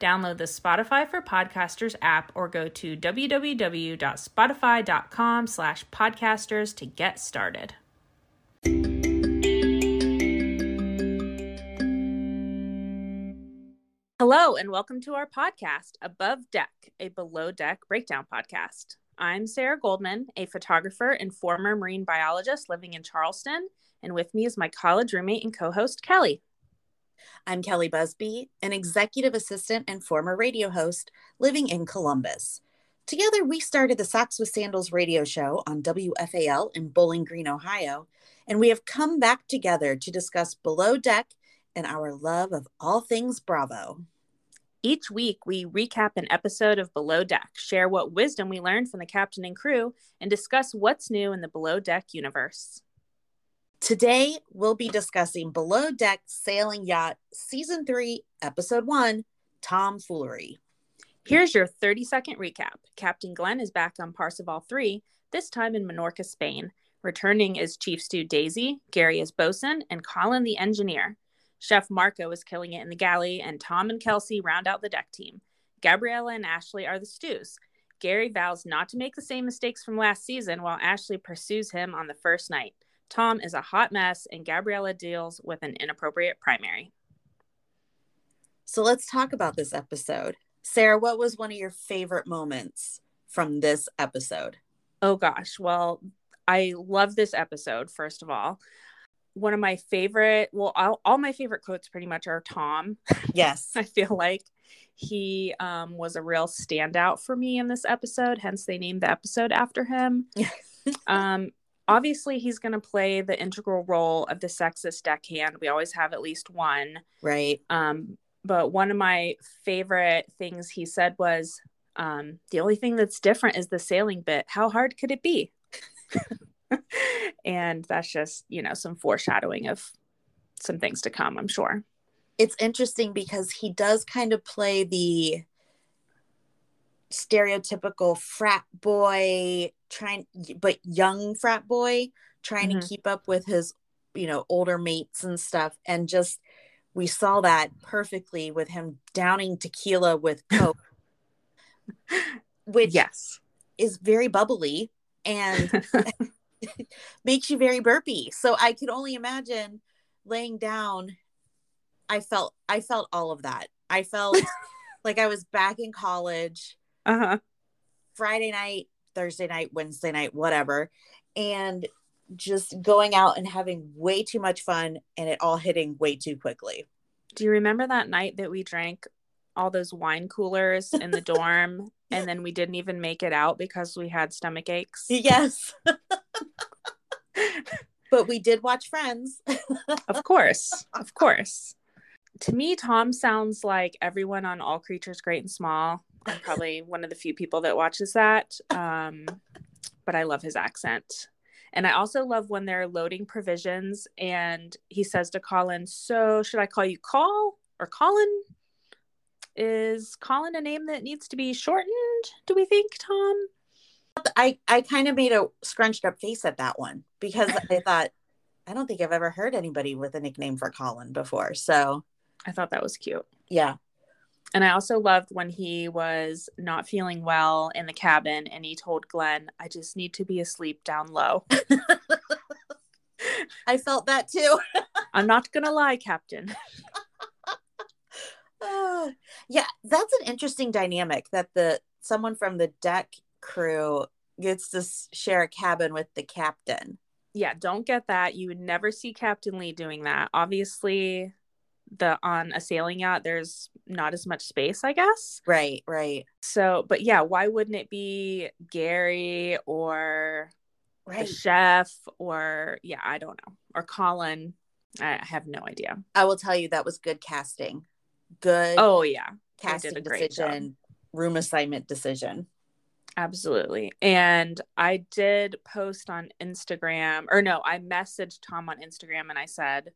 Download the Spotify for Podcasters app or go to www.spotify.com slash podcasters to get started. Hello, and welcome to our podcast, Above Deck, a below deck breakdown podcast. I'm Sarah Goldman, a photographer and former marine biologist living in Charleston, and with me is my college roommate and co host, Kelli. I'm Kelli Busby, an executive assistant and former radio host living in Columbus. Together, we started the Socks with Sandals radio show on WFAL in Bowling Green, Ohio, and we have come back together to discuss Below Deck and our love of all things Bravo. Each week, we recap an episode of Below Deck, share what wisdom we learned from the captain and crew, and discuss what's new in the Below Deck universe. Today, we'll be discussing Below Deck Sailing Yacht Season 3, Episode 1 Tomfoolery. Here's your 30 second recap Captain Glenn is back on Parsifal 3, this time in Menorca, Spain. Returning is Chief Stew Daisy, Gary is bosun, and Colin the engineer. Chef Marco is killing it in the galley, and Tom and Kelsey round out the deck team. Gabriella and Ashley are the stews. Gary vows not to make the same mistakes from last season while Ashley pursues him on the first night. Tom is a hot mess, and Gabriella deals with an inappropriate primary. So let's talk about this episode. Sarah, what was one of your favorite moments from this episode? Oh gosh, well, I love this episode, first of all. One of my favorite, well, all, all my favorite quotes pretty much are Tom. Yes. I feel like he um, was a real standout for me in this episode, hence, they named the episode after him. um, obviously he's going to play the integral role of the sexist deckhand. We always have at least one. Right. Um, but one of my favorite things he said was um, the only thing that's different is the sailing bit. How hard could it be? And that's just you know some foreshadowing of some things to come i'm sure. It's interesting because he does kind of play the stereotypical frat boy trying but young frat boy trying mm-hmm. to keep up with his you know older mates and stuff. And just we saw that perfectly with him downing tequila with coke. Which yes. is very bubbly and makes you very burpy. So i could only imagine laying down. I felt i felt all of that. I felt like i was back in college. Uh-huh. Friday night Thursday night, Wednesday night, whatever, and just going out and having way too much fun and it all hitting way too quickly. Do you remember that night that we drank all those wine coolers in the dorm and then we didn't even make it out because we had stomach aches? Yes. but we did watch Friends. of course. Of course. To me, Tom sounds like everyone on All Creatures Great and Small. I'm probably one of the few people that watches that. Um, but I love his accent. And I also love when they're loading provisions and he says to Colin, So should I call you Call or Colin? Is Colin a name that needs to be shortened, do we think, Tom? I, I kind of made a scrunched up face at that one because I thought, I don't think I've ever heard anybody with a nickname for Colin before. So I thought that was cute. Yeah and I also loved when he was not feeling well in the cabin and he told Glenn, I just need to be asleep down low. I felt that too. I'm not going to lie, Captain. uh, yeah, that's an interesting dynamic that the someone from the deck crew gets to share a cabin with the captain. Yeah, don't get that. You would never see Captain Lee doing that. Obviously, the on a sailing yacht there's not as much space, I guess. Right, right. So, but yeah, why wouldn't it be Gary or right. the chef or yeah, I don't know. Or Colin. I have no idea. I will tell you that was good casting. Good. Oh yeah. casting decision, room assignment decision. Absolutely. And I did post on Instagram, or no, I messaged Tom on Instagram and I said,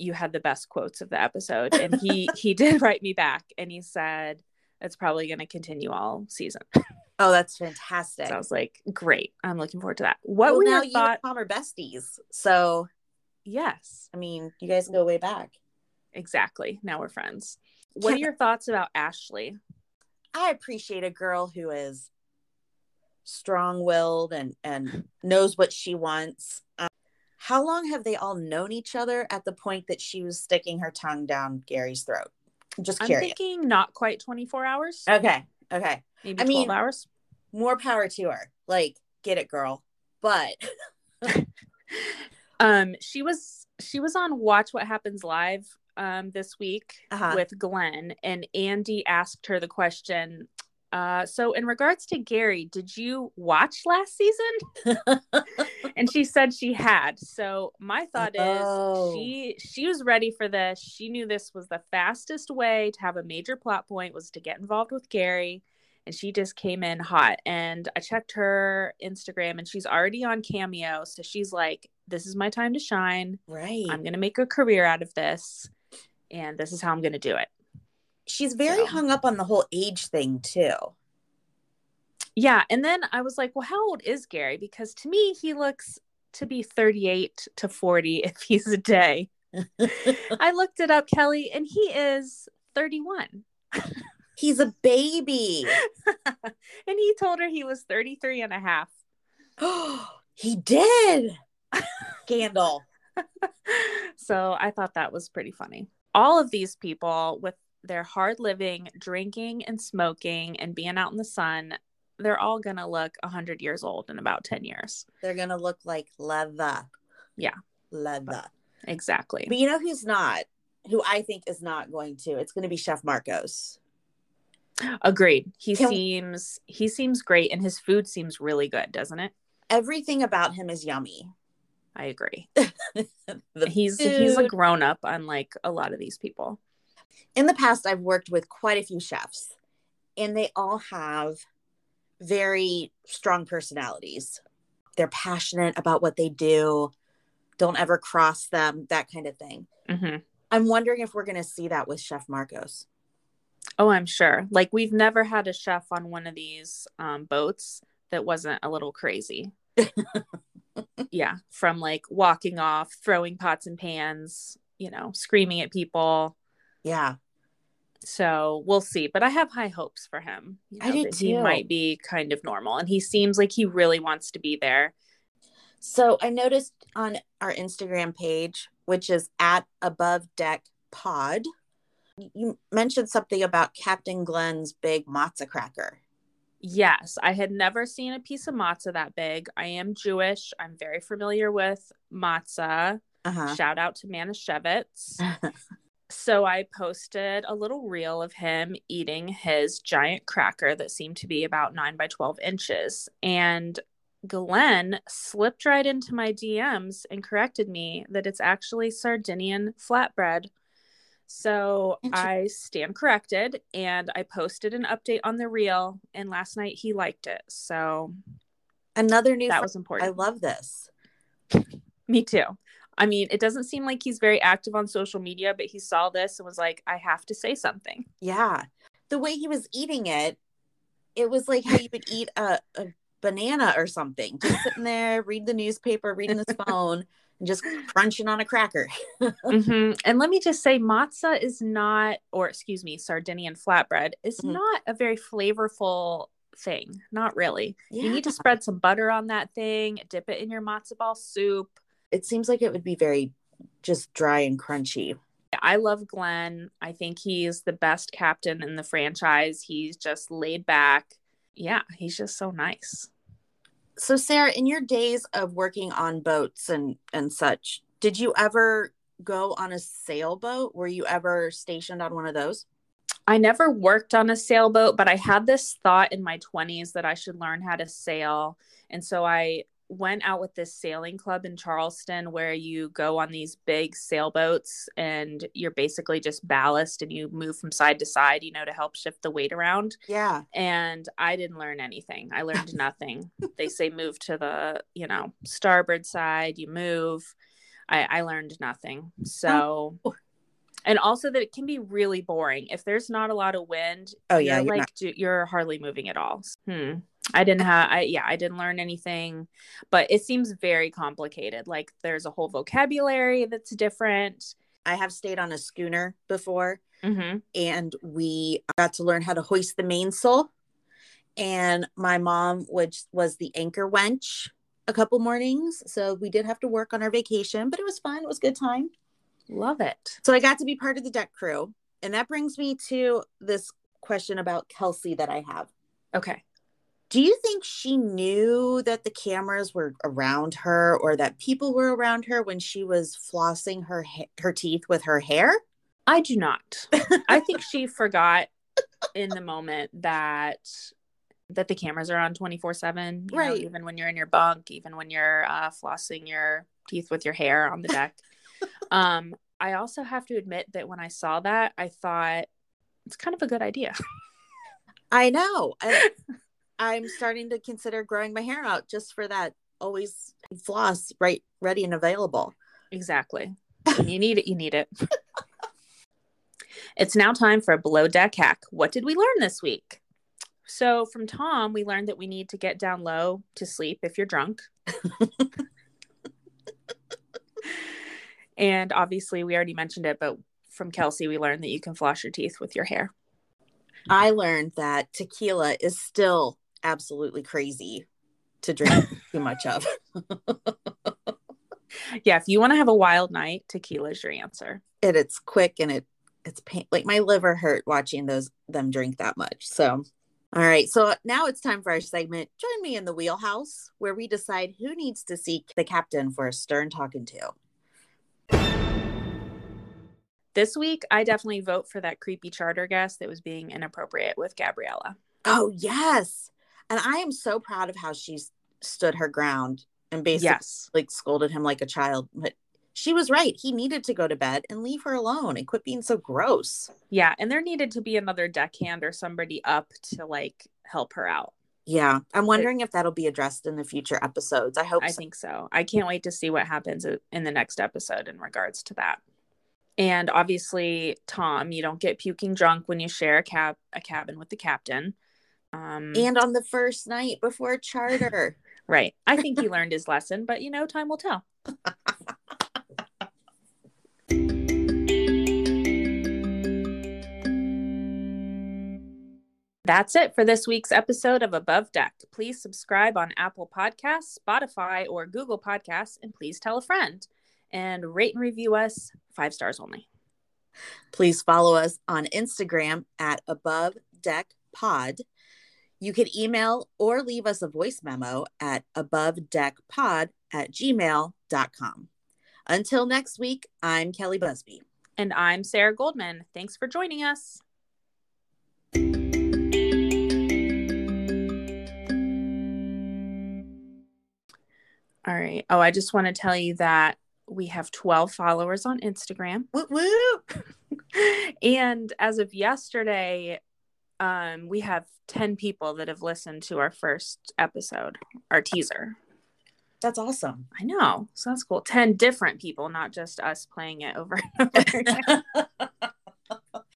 you had the best quotes of the episode. And he he did write me back and he said it's probably going to continue all season. Oh, that's fantastic. So I was like, great. I'm looking forward to that. What well, were now your you thoughts? and Tom besties. So, Yes, I mean, you guys go way back. exactly. Now we're friends. What are your thoughts about Ashley? I appreciate a girl who is strong-willed and and knows what she wants. How long have they all known each other at the point that she was sticking her tongue down Gary's throat? I'm just curious. I'm thinking not quite 24 hours, Okay, okay. maybe I 12 mean- hours. More power to her. Like, get it, girl. But um she was she was on watch what happens live um this week Uh-huh. with glenn and andy asked her the question uh so in regards to gary did you watch last season? And she said she had. So my thought is Oh. she she was ready for this. She knew this was the fastest way to have a major plot point was to get involved with gary and she just came in hot. And i checked her instagram and she's already on cameo. So she's like this is my time to shine. Right. i'm gonna make a career out of this and this is how i'm gonna do it She's very So. hung up on the whole age thing too. yeah and then i was like well how old is gary because to me he looks to be 38 to 40 if he's a day i looked it up kelli and he is 31 He's a baby. and he told her he was 33 and a half he did. Scandal. so I thought that was pretty funny. All of these people with their hard living, drinking and smoking and being out in the sun, they're all going to look 100 years old in about 10 years. They're gonna look like leather. Yeah. Leather. Exactly. But you know who's not? Who I think is not going to? It's gonna be Chef Marcos. Agreed. He Can- seems he seems great and his food seems really good, doesn't it? Everything about him is yummy. I agree. He's he's a grown up unlike a lot of these people. In the past I've worked with quite a few chefs and they all have very strong personalities. They're passionate about what they do. Don't ever cross them, that kind of thing. hmm I'm wondering if we're going to see that with Chef Marcos. Oh, I'm sure. Like we've never had a chef on one of these um, boats that wasn't a little crazy. yeah, from like walking off, throwing pots and pans, you know, screaming at people. Yeah. So we'll see. But I have high hopes for him. You I do that He might be kind of normal, and he seems like he really wants to be there. So I noticed on our Instagram page, which is at above deck pod, you mentioned something about Captain Glenn's big matzo cracker. Yes, I had never seen a piece of matzah that big. I am Jewish. I'm very familiar with matzah. Uh-huh. Shout out to Manischewitz. so I posted a little reel of him eating his giant cracker that seemed to be about nine by 12 inches. And Glenn slipped right into my DMs and corrected me that it's actually Sardinian flatbread. So I stand corrected and I posted an update on the reel. And last night he liked it. So Another new that friend. was important. I love this. Me too. I mean, it doesn't seem like he's very active on social media, but he saw this and was like, I have to say something. Yeah. The way he was eating it, it was like how you would eat a, a banana or something. Just sitting there, reading the newspaper, reading his phone, and just crunching on a cracker. hmm And let me just say, matzah is not, or excuse me, Sardinian flatbread is Mhm. not a very flavorful thing. Not really. You need to spread some butter on that thing, dip it in your matzo ball soup. It seems like it would be very just dry and crunchy. I love Glenn. I think he's the best captain in the franchise. He's just laid back. Yeah, he's just so nice. So, Sarah, in your days of working on boats and and such, did you ever go on a sailboat? Were you ever stationed on one of those? I never worked on a sailboat, but I had this thought in my 20s that I should learn how to sail. And so I went out with this sailing club in Charleston where you go on these big sailboats and you're basically just ballast and you move from side to side, you know, to help shift the weight around. Yeah. And I didn't learn anything. I learned nothing. they say move to the, you know, starboard side, you move. I, I learned nothing. So oh. and also that it can be really boring if there's not a lot of wind. Oh yeah, you're, you're like not- you're hardly moving at all. Hmm. I didn't have I yeah, I didn't learn anything, but it seems very complicated. Like there's a whole vocabulary that's different. I have stayed on a schooner before mm-hmm. and we got to learn how to hoist the mainsail. And my mom, which was the anchor wench a couple mornings. So we did have to work on our vacation, but it was fun. It was a good time. Love it. So I got to be part of the deck crew. And that brings me to this question about Kelsey that I have. Okay do you think she knew that the cameras were around her or that people were around her when she was flossing her ha- her teeth with her hair? I do not. I think she forgot in the moment that that the cameras are on 24/7, right. Know, even when you're in your bunk, even when you're uh, flossing your teeth with your hair on the deck. um I also have to admit that when I saw that, I thought it's kind of a good idea. I know. I, I'm starting to consider growing my hair out just for that. Always floss right, ready and available. Exactly. When you need it, you need it. it's now time for a below deck hack. What did we learn this week? So, from Tom, we learned that we need to get down low to sleep if you're drunk. and obviously, we already mentioned it, but from Kelsey, we learned that you can floss your teeth with your hair. I learned that tequila is still absolutely crazy to drink too much of. yeah, if you want to have a wild night, tequila is your answer. And it's quick and it it's pain like my liver hurt watching those them drink that much. So all right, so now it's time for our segment. Join me in the wheelhouse where we decide who needs to seek the captain for a stern talking to. This week, I definitely vote for that creepy charter guest that was being inappropriate with Gabriella. Oh, yes and I am so proud of how she stood her ground and basically yes. like scolded him like a child. But she was right. He needed to go to bed and leave her alone and quit being so gross. Yeah, and there needed to be another deckhand or somebody up to like help her out. Yeah, I'm wondering it, if that'll be addressed in the future episodes. I hope. I so. think so. I can't wait to see what happens in the next episode in regards to that. And obviously, Tom, you don't get puking drunk when you share a cab a cabin with the captain. Um, and on the first night before charter. right. I think he learned his lesson, but you know, time will tell. That's it for this week's episode of Above Deck. Please subscribe on Apple Podcasts, Spotify, or Google Podcasts, and please tell a friend. And rate and review us five stars only. Please follow us on Instagram at Above Deck Pod you can email or leave us a voice memo at abovedeckpod at gmail.com. Until next week, I'm Kelli Busby. And I'm Sarah Goldman. Thanks for joining us. All right. Oh, I just want to tell you that we have 12 followers on Instagram. Whoop, whoop. and as of yesterday, um, we have 10 people that have listened to our first episode, our teaser. That's awesome. I know. So that's cool. 10 different people, not just us playing it over and over.